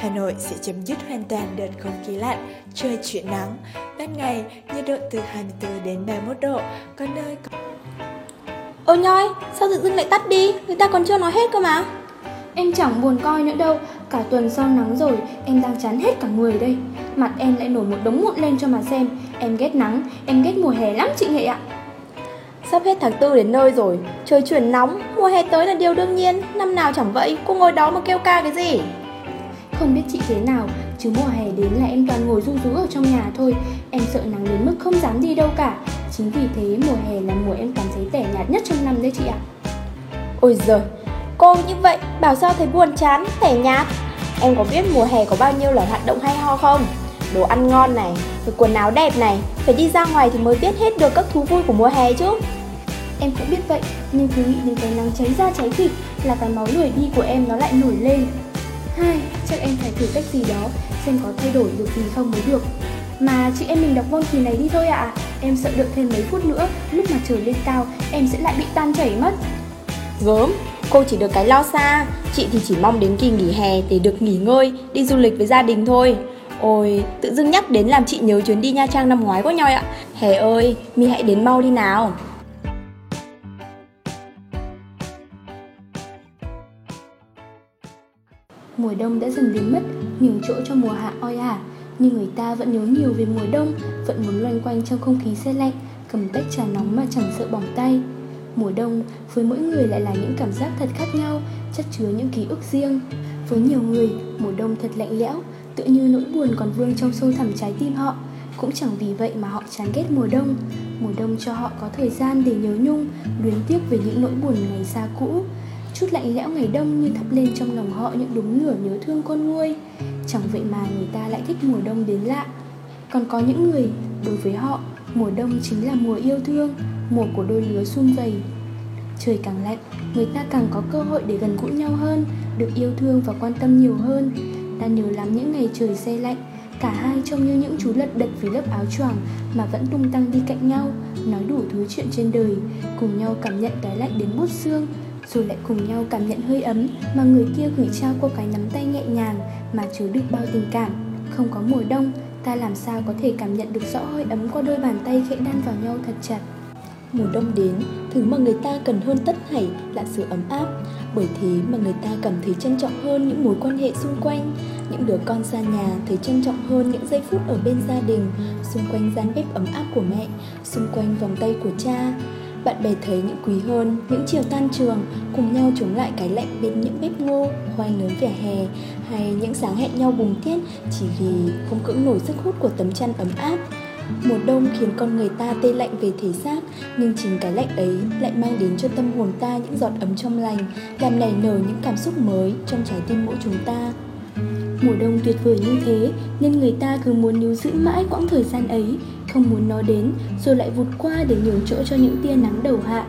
Hà Nội sẽ chấm dứt hoàn toàn đợt không khí lạnh, trời chuyển nắng. Ban ngày, nhiệt độ từ 24 đến 31 độ, có nơi có... Ôi nhoi, sao tự dưng lại tắt đi, người ta còn chưa nói hết cơ mà. Em chẳng buồn coi nữa đâu, cả tuần sau nắng rồi, em đang chán hết cả người đây. Mặt em lại nổi một đống mụn lên cho mà xem. Em ghét nắng, em ghét mùa hè lắm chị Nghệ ạ. Sắp hết tháng tư đến nơi rồi, trời chuyển nóng, mùa hè tới là điều đương nhiên, năm nào chẳng vậy, cô ngồi đó mà kêu ca cái gì? Không biết chị thế nào, chứ mùa hè đến là em toàn ngồi ru rú ở trong nhà thôi. Em sợ nắng đến mức không dám đi đâu cả. Chính vì thế mùa hè là mùa em cảm thấy tẻ nhạt nhất trong năm đấy chị ạ. Ôi giời, cô như vậy, bảo sao thấy buồn chán, tẻ nhạt? Em có biết mùa hè có bao nhiêu là hoạt động hay ho không? Đồ ăn ngon này, rồi quần áo đẹp này Phải đi ra ngoài thì mới biết hết được các thú vui của mùa hè chứ. Em cũng biết vậy, nhưng cứ nghĩ đến cái nắng cháy da cháy thịt là cái máu lười đi của em nó lại nổi lên. Hai, chắc em phải thử cách gì đó xem có thay đổi được gì không mới được. Mà chị em mình đọc vôn kỳ này đi thôi ạ. À. Em sợ đợi thêm mấy phút nữa, lúc mà trời lên cao, em sẽ lại bị tan chảy mất. Gớm, cô chỉ được cái lo xa, chị thì chỉ mong đến kỳ nghỉ hè để được nghỉ ngơi, đi du lịch với gia đình thôi. Ôi, tự dưng nhắc đến làm chị nhớ chuyến đi Nha Trang năm ngoái quá nhoi ạ. Hè ơi, mi hãy đến mau đi nào. Mùa đông đã dần biến mất, nhường chỗ cho mùa hạ oi ả, nhưng người ta vẫn nhớ nhiều về mùa đông, vẫn muốn loanh quanh trong không khí xe lạnh, cầm tách trà nóng mà chẳng sợ bỏng tay. Mùa đông với mỗi người lại là những cảm giác thật khác nhau, chất chứa những ký ức riêng. Với nhiều người, mùa đông thật lạnh lẽo, tựa như nỗi buồn còn vương trong sâu thẳm trái tim họ. Cũng chẳng vì vậy mà họ chán ghét mùa đông. Mùa đông cho họ có thời gian để nhớ nhung, luyến tiếc về những nỗi buồn ngày xa cũ. Chút lạnh lẽo ngày đông như thắp lên trong lòng họ những đống lửa nhớ thương con nguôi. Chẳng vậy mà người ta lại thích mùa đông đến lạ. Còn có những người, đối với họ, mùa đông chính là mùa yêu thương Mùa của đôi lứa sum vầy. Trời càng lạnh, người ta càng có cơ hội để gần gũi nhau hơn Được yêu thương và quan tâm nhiều hơn. Ta nhớ lắm những ngày trời xe lạnh Cả hai trông như những chú lật đật vì lớp áo choàng Mà vẫn tung tăng đi cạnh nhau Nói đủ thứ chuyện trên đời. Cùng nhau cảm nhận cái lạnh đến bút xương rồi lại cùng nhau cảm nhận hơi ấm mà người kia gửi trao qua cái nắm tay nhẹ nhàng mà chứa đựng bao tình cảm. Không có mùa đông, ta làm sao có thể cảm nhận được rõ hơi ấm qua đôi bàn tay khẽ đan vào nhau thật chặt. Mùa đông đến, thứ mà người ta cần hơn tất thảy là sự ấm áp Bởi thế mà người ta cảm thấy trân trọng hơn những mối quan hệ xung quanh Những đứa con xa nhà thấy trân trọng hơn những giây phút ở bên gia đình Xung quanh gian bếp ấm áp của mẹ, xung quanh vòng tay của cha bạn bè thấy những quý hơn những chiều tan trường cùng nhau chống lại cái lạnh bên những bếp ngô khoai nướng vỉa hè hay những sáng hẹn nhau bùng tiết chỉ vì không cưỡng nổi sức hút của tấm chăn ấm áp. Mùa đông khiến con người ta tê lạnh về thể xác nhưng chính cái lạnh ấy lại mang đến cho tâm hồn ta những giọt ấm trong lành làm nảy nở những cảm xúc mới trong trái tim mỗi chúng ta. Mùa đông tuyệt vời như thế nên người ta cứ muốn níu giữ mãi quãng thời gian ấy, không muốn nó đến rồi lại vụt qua để nhường chỗ cho những tia nắng đầu hạ.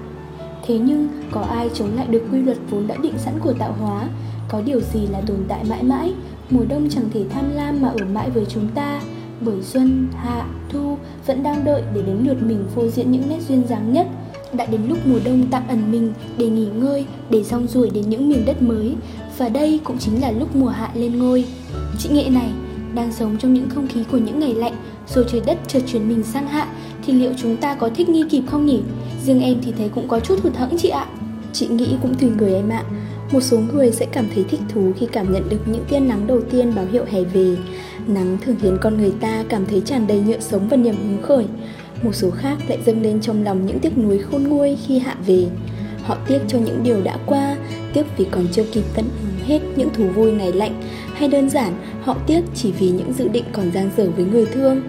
Thế nhưng có ai chống lại được quy luật vốn đã định sẵn của tạo hóa? Có điều gì là tồn tại mãi mãi? Mùa đông chẳng thể tham lam mà ở mãi với chúng ta bởi xuân, hạ, thu vẫn đang đợi để đến lượt mình phô diễn những nét duyên dáng nhất. Đã đến lúc mùa đông tạm ẩn mình để nghỉ ngơi, để rong ruổi đến những miền đất mới. Và đây cũng chính là lúc mùa hạ lên ngôi. Chị Nghệ này, đang sống trong những không khí của những ngày lạnh, rồi trời đất chợt chuyển mình sang hạ, thì liệu chúng ta có thích nghi kịp không nhỉ? Riêng em thì thấy cũng có chút hụt hẫng chị ạ. Chị nghĩ cũng tùy người em ạ. Một số người sẽ cảm thấy thích thú khi cảm nhận được những tia nắng đầu tiên báo hiệu hè về. Nắng thường khiến con người ta cảm thấy tràn đầy nhựa sống và niềm hứng khởi. Một số khác lại dâng lên trong lòng những tiếc nuối khôn nguôi khi hạ về. Họ tiếc cho những điều đã qua, tiếc vì còn chưa kịp tận hưởng hết những thú vui ngày lạnh, hay đơn giản họ tiếc chỉ vì những dự định còn dang dở với người thương.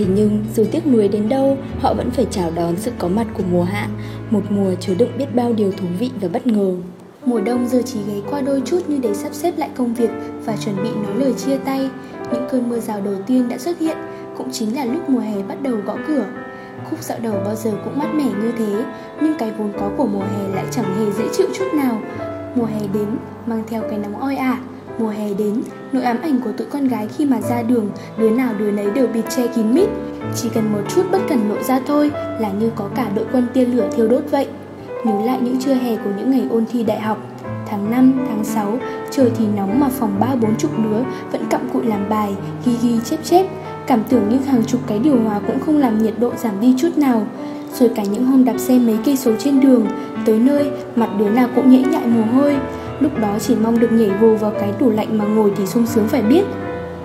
Thế nhưng dù tiếc nuối đến đâu, họ vẫn phải chào đón sự có mặt của mùa hạ, một mùa chứa đựng biết bao điều thú vị và bất ngờ. Mùa đông giờ chỉ ghé qua đôi chút như để sắp xếp lại công việc và chuẩn bị nói lời chia tay. Những cơn mưa rào đầu tiên đã xuất hiện, cũng chính là lúc mùa hè bắt đầu gõ cửa. Khúc dạo đầu bao giờ cũng mát mẻ như thế Nhưng cái vốn có của mùa hè lại chẳng hề dễ chịu chút nào Mùa hè đến, mang theo cái nóng oi ả Mùa hè đến, nỗi ám ảnh của tụi con gái khi mà ra đường Đứa nào đứa nấy đều bịt che kín mít Chỉ cần một chút bất cẩn lộ ra thôi Là như có cả đội quân tiên lửa thiêu đốt vậy Nhớ lại những trưa hè của những ngày ôn thi đại học Tháng 5, tháng 6, trời thì nóng mà phòng ba bốn chục đứa vẫn cặm cụi làm bài, ghi ghi chép chép. Cảm tưởng như hàng chục cái điều hòa cũng không làm nhiệt độ giảm đi chút nào. Rồi cả những hôm đạp xe mấy cây số trên đường, tới nơi mặt đứa nào cũng nhễ nhại mồ hôi. Lúc đó chỉ mong được nhảy vù vào cái tủ lạnh mà ngồi thì sung sướng phải biết.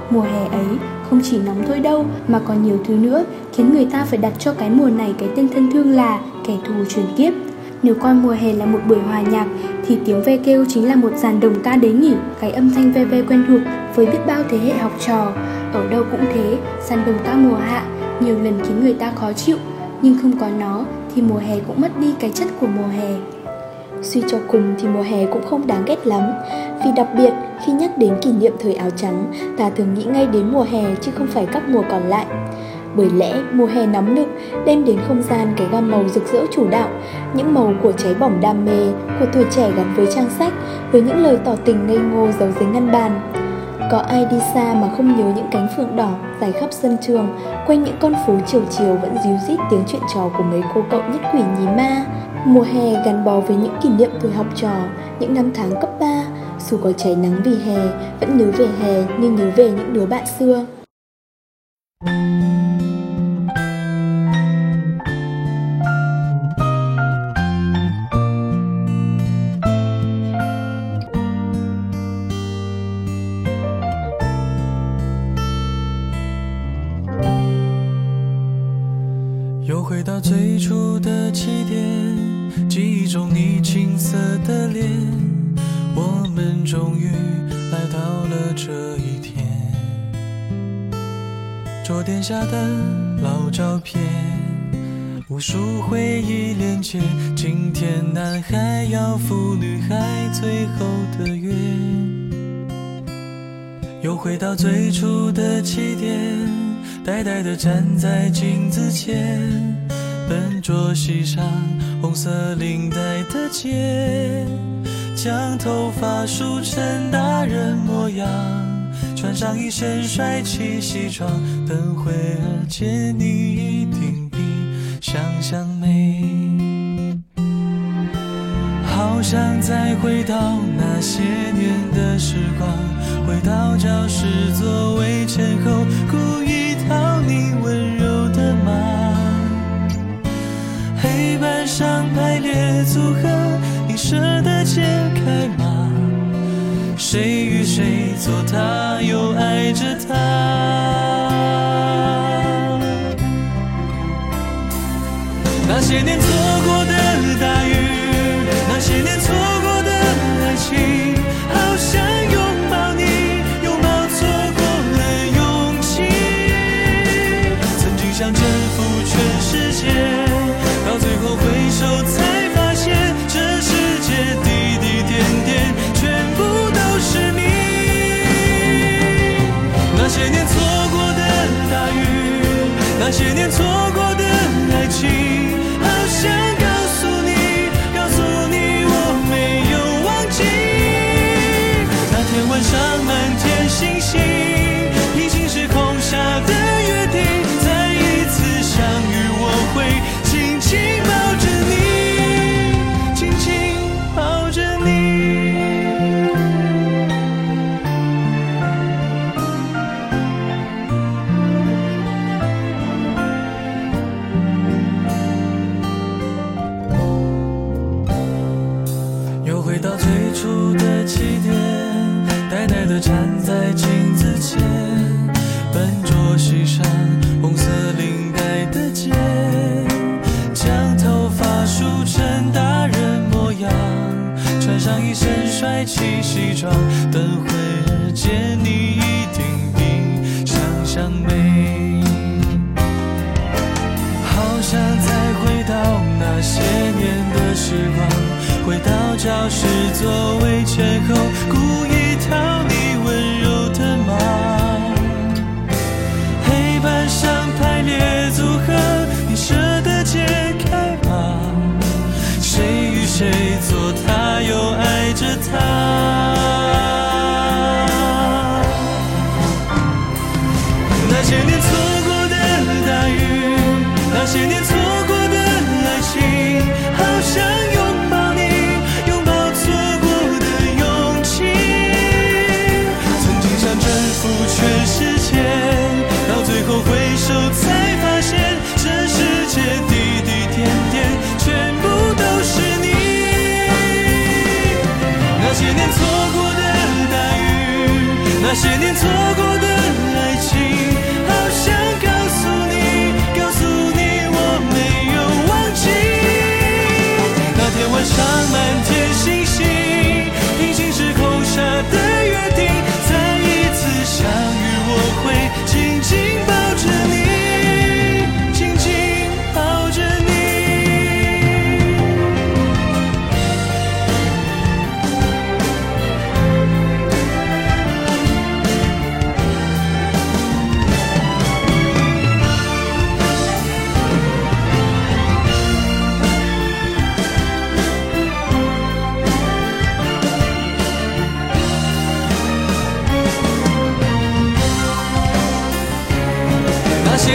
Mùa hè ấy, không chỉ nóng thôi đâu, mà còn nhiều thứ nữa, khiến người ta phải đặt cho cái mùa này cái tên thân thương là kẻ thù truyền kiếp. Nếu coi mùa hè là một buổi hòa nhạc, thì tiếng ve kêu chính là một dàn đồng ca đấy nhỉ cái âm thanh ve ve quen thuộc với biết bao thế hệ học trò ở đâu cũng thế, dàn đồng ca mùa hạ, nhiều lần khiến người ta khó chịu nhưng không có nó, thì mùa hè cũng mất đi cái chất của mùa hè Suy cho cùng thì mùa hè cũng không đáng ghét lắm Vì đặc biệt khi nhắc đến kỷ niệm thời áo trắng Ta thường nghĩ ngay đến mùa hè chứ không phải các mùa còn lại bởi lẽ mùa hè nóng nực đem đến không gian cái gam màu rực rỡ chủ đạo, những màu của cháy bỏng đam mê, của tuổi trẻ gắn với trang sách, với những lời tỏ tình ngây ngô giấu dưới ngăn bàn. Có ai đi xa mà không nhớ những cánh phượng đỏ dài khắp sân trường, quanh những con phố chiều chiều vẫn díu rít tiếng chuyện trò của mấy cô cậu nhất quỷ nhí ma. Mùa hè gắn bó với những kỷ niệm tuổi học trò, những năm tháng cấp 3, dù có cháy nắng vì hè, vẫn nhớ về hè như nhớ về những đứa bạn xưa. 下的老照片，无数回忆连接。今天男孩要赴女孩最后的约，又回到最初的起点，呆呆地站在镜子前，笨拙系上红色领带的结，将头发梳成大人模样。穿上一身帅气西装，等会儿见你一定比想象美。好想再回到那些年的时光，回到教室座位前后，故意讨你温柔的骂。黑板上排列组合，你舍得解开吗？谁与谁做他，又爱着他？那些年错过的上一身帅气西装，等会儿见你一定比想象美。好想再回到那些年的时光，回到教室座位前后，故意讨你。温柔的骂？time. 些年错过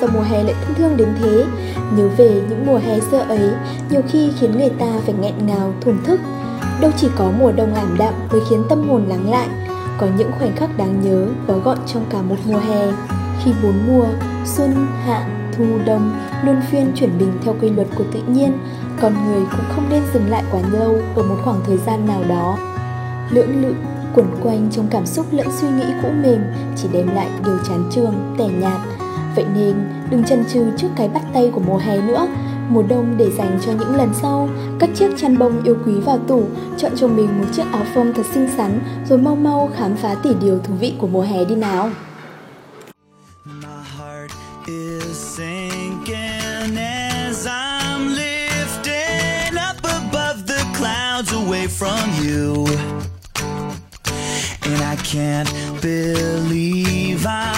sao mùa hè lại thân thương đến thế. Nhớ về những mùa hè xưa ấy Nhiều khi khiến người ta phải nghẹn ngào thổn thức. Đâu chỉ có mùa đông ảm đạm mới khiến tâm hồn lắng lại Có những khoảnh khắc đáng nhớ gói gọn trong cả một mùa hè. Khi bốn mùa, xuân, hạ, thu, đông Luôn phiên chuyển mình theo quy luật của tự nhiên Con người cũng không nên dừng lại quá lâu ở một khoảng thời gian nào đó. Lưỡng lự, quẩn quanh trong cảm xúc lẫn suy nghĩ cũ mềm Chỉ đem lại điều chán trường, tẻ nhạt Vậy nên, đừng chần chừ trước cái bắt tay của mùa hè nữa. Mùa đông để dành cho những lần sau. Cất chiếc chăn bông yêu quý vào tủ, Chọn cho mình một chiếc áo phông thật xinh xắn, Rồi mau mau khám phá tỉ điều thú vị của mùa hè đi nào. Away from you. And I can't believe I'm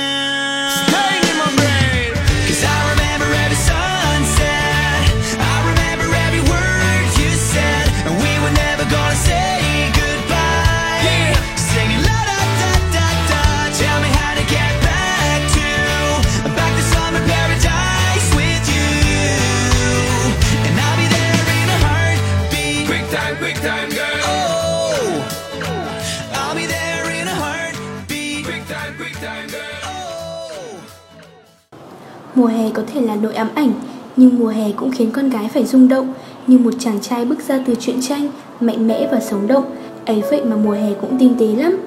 Có thể là nỗi ám ảnh, nhưng mùa hè cũng khiến con gái phải rung động, như một chàng trai bước ra từ truyện tranh, mạnh mẽ và sống động. Ấy vậy mà mùa hè cũng tinh tế lắm.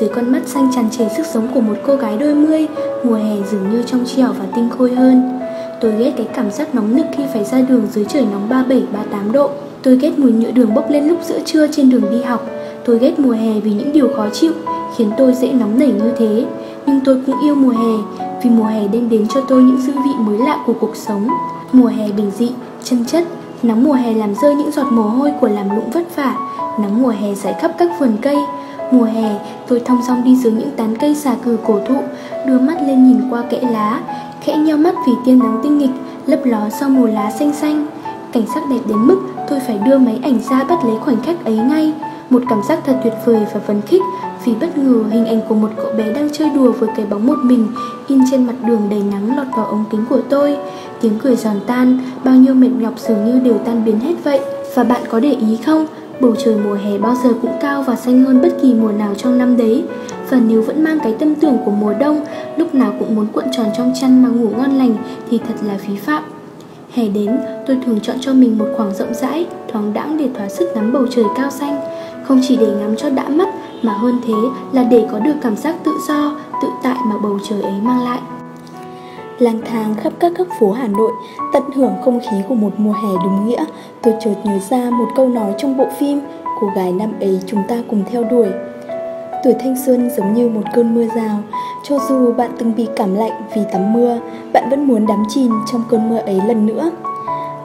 Dưới con mắt xanh tràn trề sức sống của một cô gái đôi mươi, mùa hè dường như trong trẻo và tinh khôi hơn. Tôi ghét cái cảm giác nóng nực khi phải ra đường dưới trời nóng 37, 38 độ. Tôi ghét mùi nhựa đường bốc lên lúc giữa trưa trên đường đi học. Tôi ghét mùa hè vì những điều khó chịu, khiến tôi dễ nóng nảy như thế. Nhưng tôi cũng yêu mùa hè vì mùa hè đem đến cho tôi những dư vị mới lạ của cuộc sống. Mùa hè bình dị, chân chất, nắng mùa hè làm rơi những giọt mồ hôi của làm lụng vất vả, nắng mùa hè rải khắp các vườn cây. Mùa hè, tôi thong dong đi dưới những tán cây xà cừ cổ thụ, đưa mắt lên nhìn qua kẽ lá, khẽ nheo mắt vì tia nắng tinh nghịch lấp ló sau mùa lá xanh xanh. Cảnh sắc đẹp đến mức tôi phải đưa máy ảnh ra bắt lấy khoảnh khắc ấy ngay. Một cảm giác thật tuyệt vời và phấn khích vì bất ngờ hình ảnh của một cậu bé đang chơi đùa với cái bóng một mình In trên mặt đường đầy nắng lọt vào ống kính của tôi Tiếng cười giòn tan, bao nhiêu mệt nhọc dường như đều tan biến hết vậy Và bạn có để ý không? Bầu trời mùa hè bao giờ cũng cao và xanh hơn bất kỳ mùa nào trong năm đấy Và nếu vẫn mang cái tâm tưởng của mùa đông Lúc nào cũng muốn cuộn tròn trong chăn mà ngủ ngon lành Thì thật là phí phạm Hè đến, tôi thường chọn cho mình một khoảng rộng rãi, thoáng đãng để thỏa sức ngắm bầu trời cao xanh. Không chỉ để ngắm cho đã mắt, mà hơn thế là để có được cảm giác tự do, tự tại mà bầu trời ấy mang lại. Lang thang khắp các góc phố Hà Nội, tận hưởng không khí của một mùa hè đúng nghĩa, tôi chợt nhớ ra một câu nói trong bộ phim Cô gái năm ấy chúng ta cùng theo đuổi. Tuổi thanh xuân giống như một cơn mưa rào, cho dù bạn từng bị cảm lạnh vì tắm mưa, bạn vẫn muốn đắm chìm trong cơn mưa ấy lần nữa.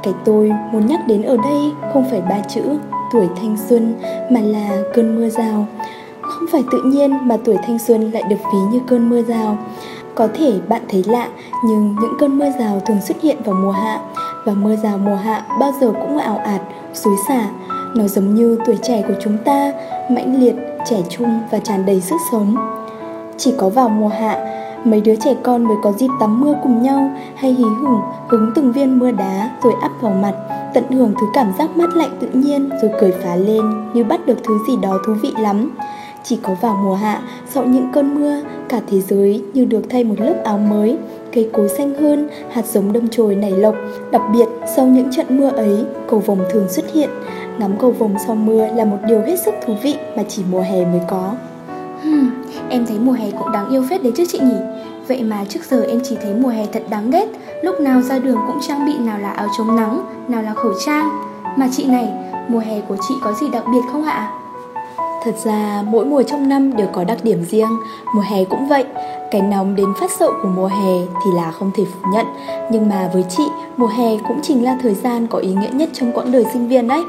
Cái tôi muốn nhắc đến ở đây không phải ba chữ tuổi thanh xuân mà là cơn mưa rào. Không phải tự nhiên mà tuổi thanh xuân lại được ví như cơn mưa rào. Có thể bạn thấy lạ nhưng những cơn mưa rào thường xuất hiện vào mùa hạ và mưa rào mùa hạ bao giờ cũng ảo ạt, xối xả. Nó giống như tuổi trẻ của chúng ta, mãnh liệt, trẻ trung và tràn đầy sức sống. Chỉ có vào mùa hạ, mấy đứa trẻ con mới có dịp tắm mưa cùng nhau hay hí hửng hứng từng viên mưa đá rồi áp vào mặt, tận hưởng thứ cảm giác mát lạnh tự nhiên rồi cười phá lên như bắt được thứ gì đó thú vị lắm. Chỉ có vào mùa hạ, sau những cơn mưa, cả thế giới như được thay một lớp áo mới, cây cối xanh hơn, hạt giống đâm chồi nảy lộc. Đặc biệt, sau những trận mưa ấy, cầu vồng thường xuất hiện. Ngắm cầu vồng sau mưa là một điều hết sức thú vị mà chỉ mùa hè mới có. Hmm, em thấy mùa hè cũng đáng yêu phết đấy chứ chị nhỉ Vậy mà trước giờ em chỉ thấy mùa hè thật đáng ghét Lúc nào ra đường cũng trang bị nào là áo chống nắng, nào là khẩu trang Mà chị này, mùa hè của chị có gì đặc biệt không ạ? Thật ra mỗi mùa trong năm đều có đặc điểm riêng. Mùa hè cũng vậy. Cái nóng đến phát sợ của mùa hè thì là không thể phủ nhận. Nhưng mà với chị, mùa hè cũng chính là thời gian có ý nghĩa nhất trong quãng đời sinh viên đấy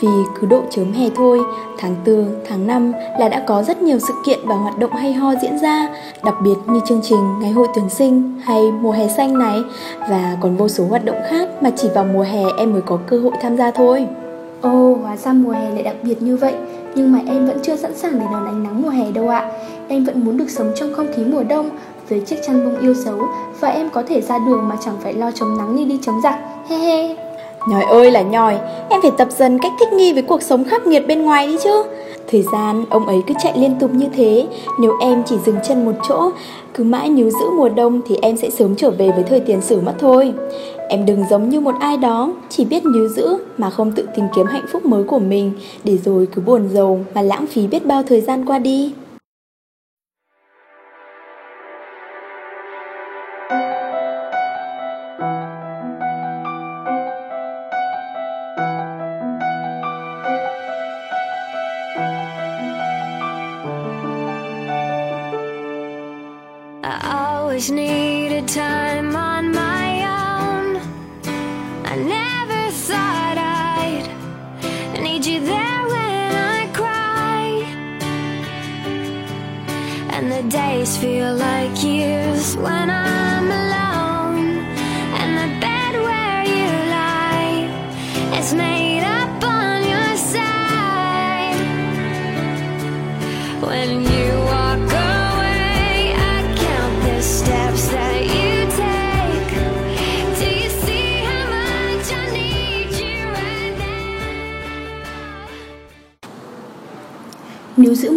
vì cứ độ chớm hè thôi, tháng 4, tháng 5 là đã có rất nhiều sự kiện và hoạt động hay ho diễn ra, đặc biệt như chương trình Ngày hội tuyển sinh hay mùa hè xanh này. Và còn vô số hoạt động khác mà chỉ vào mùa hè em mới có cơ hội tham gia thôi. Ồ, hóa ra mùa hè lại đặc biệt như vậy. Nhưng mà em vẫn chưa sẵn sàng để đón ánh nắng mùa hè đâu ạ. Em vẫn muốn được sống trong không khí mùa đông Với chiếc chăn bông yêu dấu. Và em có thể ra đường mà chẳng phải lo chống nắng như đi chống giặc. He he. Nhòi ơi là nhòi, em phải tập dần cách thích nghi với cuộc sống khắc nghiệt bên ngoài đi chứ. Thời gian ông ấy cứ chạy liên tục như thế. Nếu em chỉ dừng chân một chỗ Cứ mãi níu giữ mùa đông thì em sẽ sớm trở về với thời tiền sử mất thôi. Em đừng giống như một ai đó, Chỉ biết níu giữ mà không tự tìm kiếm hạnh phúc mới của mình, Để rồi cứ buồn giàu mà lãng phí biết bao thời gian qua đi.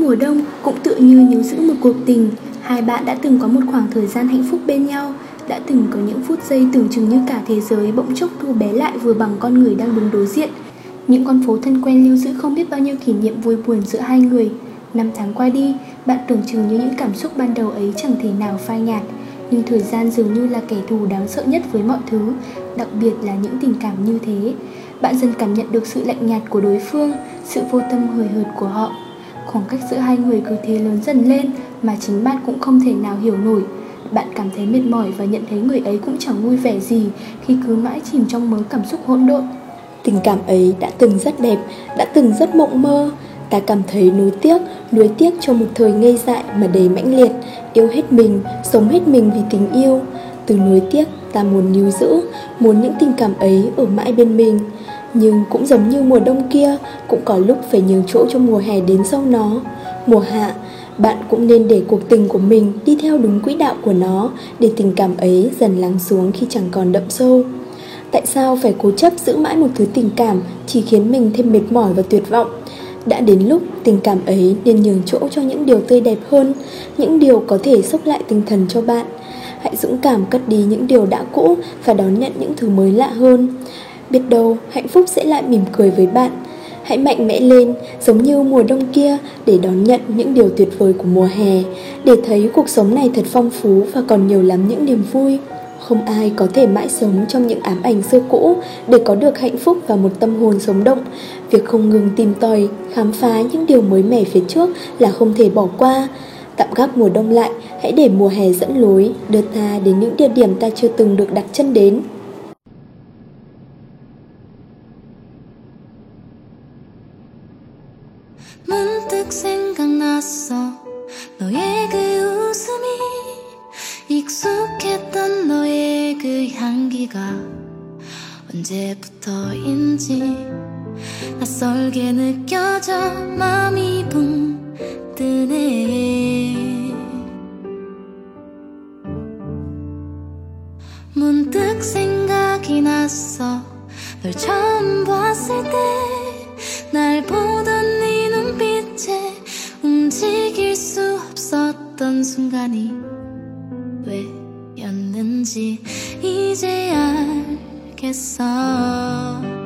Mùa đông cũng tự như níu giữ một cuộc tình. Hai bạn đã từng có một khoảng thời gian hạnh phúc bên nhau Đã từng có những phút giây tưởng chừng như cả thế giới bỗng chốc thu bé lại vừa bằng con người đang đứng đối diện. Những con phố thân quen lưu giữ không biết bao nhiêu kỷ niệm vui buồn giữa hai người. Năm tháng qua đi, bạn tưởng chừng như những cảm xúc ban đầu ấy chẳng thể nào phai nhạt Nhưng thời gian dường như là kẻ thù đáng sợ nhất với mọi thứ Đặc biệt là những tình cảm như thế. Bạn dần cảm nhận được sự lạnh nhạt của đối phương Sự vô tâm hời hợt của họ. Khoảng cách giữa hai người cứ thế lớn dần lên Mà chính bạn cũng không thể nào hiểu nổi. Bạn cảm thấy mệt mỏi và nhận thấy người ấy cũng chẳng vui vẻ gì Khi cứ mãi chìm trong mớ cảm xúc hỗn độn. Tình cảm ấy đã từng rất đẹp, đã từng rất mộng mơ. Ta cảm thấy nuối tiếc, nuối tiếc cho một thời ngây dại mà đầy mãnh liệt Yêu hết mình, sống hết mình vì tình yêu. Từ nuối tiếc ta muốn níu giữ, muốn những tình cảm ấy ở mãi bên mình. Nhưng cũng giống như mùa đông kia, cũng có lúc phải nhường chỗ cho mùa hè đến sau nó. Mùa hạ, bạn cũng nên để cuộc tình của mình đi theo đúng quỹ đạo của nó để tình cảm ấy dần lắng xuống khi chẳng còn đậm sâu. Tại sao phải cố chấp giữ mãi một thứ tình cảm chỉ khiến mình thêm mệt mỏi và tuyệt vọng? Đã đến lúc tình cảm ấy nên nhường chỗ cho những điều tươi đẹp hơn những điều có thể sốc lại tinh thần cho bạn. Hãy dũng cảm cất đi những điều đã cũ và đón nhận những thứ mới lạ hơn biết đâu, hạnh phúc sẽ lại mỉm cười với bạn. Hãy mạnh mẽ lên, giống như mùa đông kia, để đón nhận những điều tuyệt vời của mùa hè. Để thấy cuộc sống này thật phong phú và còn nhiều lắm những niềm vui. Không ai có thể mãi sống trong những ám ảnh xưa cũ để có được hạnh phúc và một tâm hồn sống động. Việc không ngừng tìm tòi, khám phá những điều mới mẻ phía trước là không thể bỏ qua. Tạm gác mùa đông lại, hãy để mùa hè dẫn lối, đưa ta đến những địa điểm ta chưa từng được đặt chân đến. 향기가 언제부터인지 낯설게 느껴져 마음이 붕 뜨네. 문득 생각이 났어. 널 처음 봤을 때 날 보던 네 눈빛에 움직일 수 없었던 순간이 모르겠어.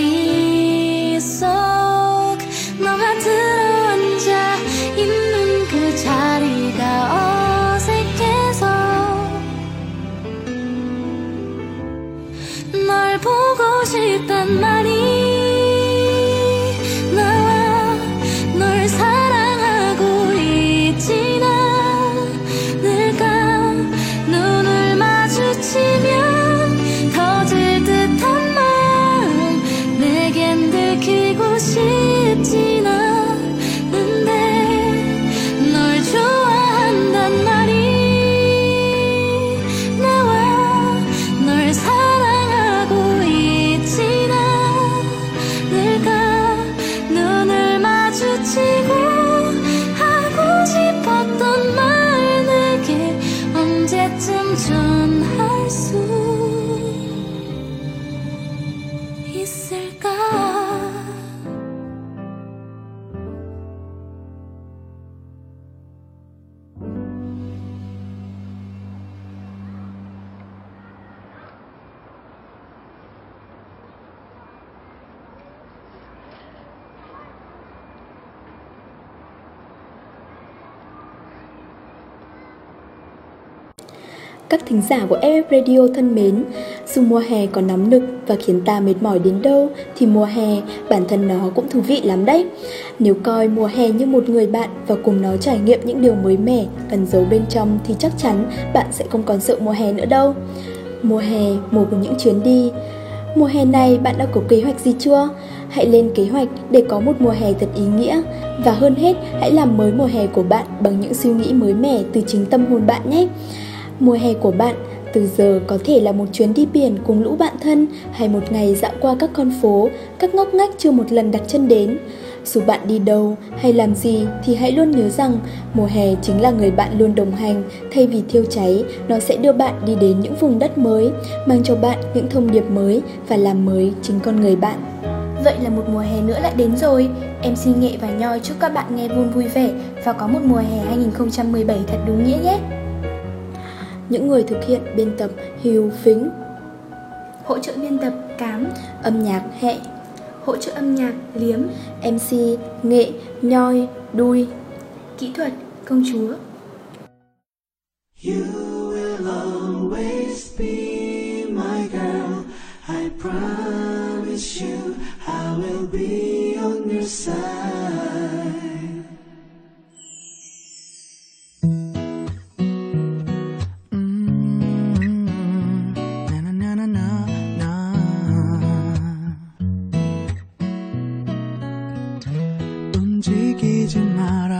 Isso. say Các thính giả của FF Radio thân mến, dù mùa hè có nóng nực và khiến ta mệt mỏi đến đâu thì mùa hè bản thân nó cũng thú vị lắm đấy. Nếu coi mùa hè như một người bạn và cùng nó trải nghiệm những điều mới mẻ, ẩn giấu bên trong thì chắc chắn bạn sẽ không còn sợ mùa hè nữa đâu. Mùa hè, mùa của những chuyến đi. Mùa hè này bạn đã có kế hoạch gì chưa? Hãy lên kế hoạch để có một mùa hè thật ý nghĩa và hơn hết hãy làm mới mùa hè của bạn bằng những suy nghĩ mới mẻ từ chính tâm hồn bạn nhé. Mùa hè của bạn từ giờ có thể là một chuyến đi biển cùng lũ bạn thân hay một ngày dạo qua các con phố, các ngóc ngách chưa một lần đặt chân đến. Dù bạn đi đâu hay làm gì thì hãy luôn nhớ rằng mùa hè chính là người bạn luôn đồng hành, thay vì thiêu cháy, nó sẽ đưa bạn đi đến những vùng đất mới, mang cho bạn những thông điệp mới và làm mới chính con người bạn. Vậy là một mùa hè nữa lại đến rồi. em xin Nghệ và Nhoi chúc các bạn nghe vui vui vẻ và có một mùa hè 2017 thật đúng nghĩa nhé. Những người thực hiện biên tập Hiếu Phính Hỗ trợ biên tập Cám, Âm nhạc Hẹ hỗ trợ âm nhạc Liếm, MC Nghệ Nhoi Đuôi kỹ thuật Công chúa. You will always be my girl. I promise you I will be on your side. 잊지 마라.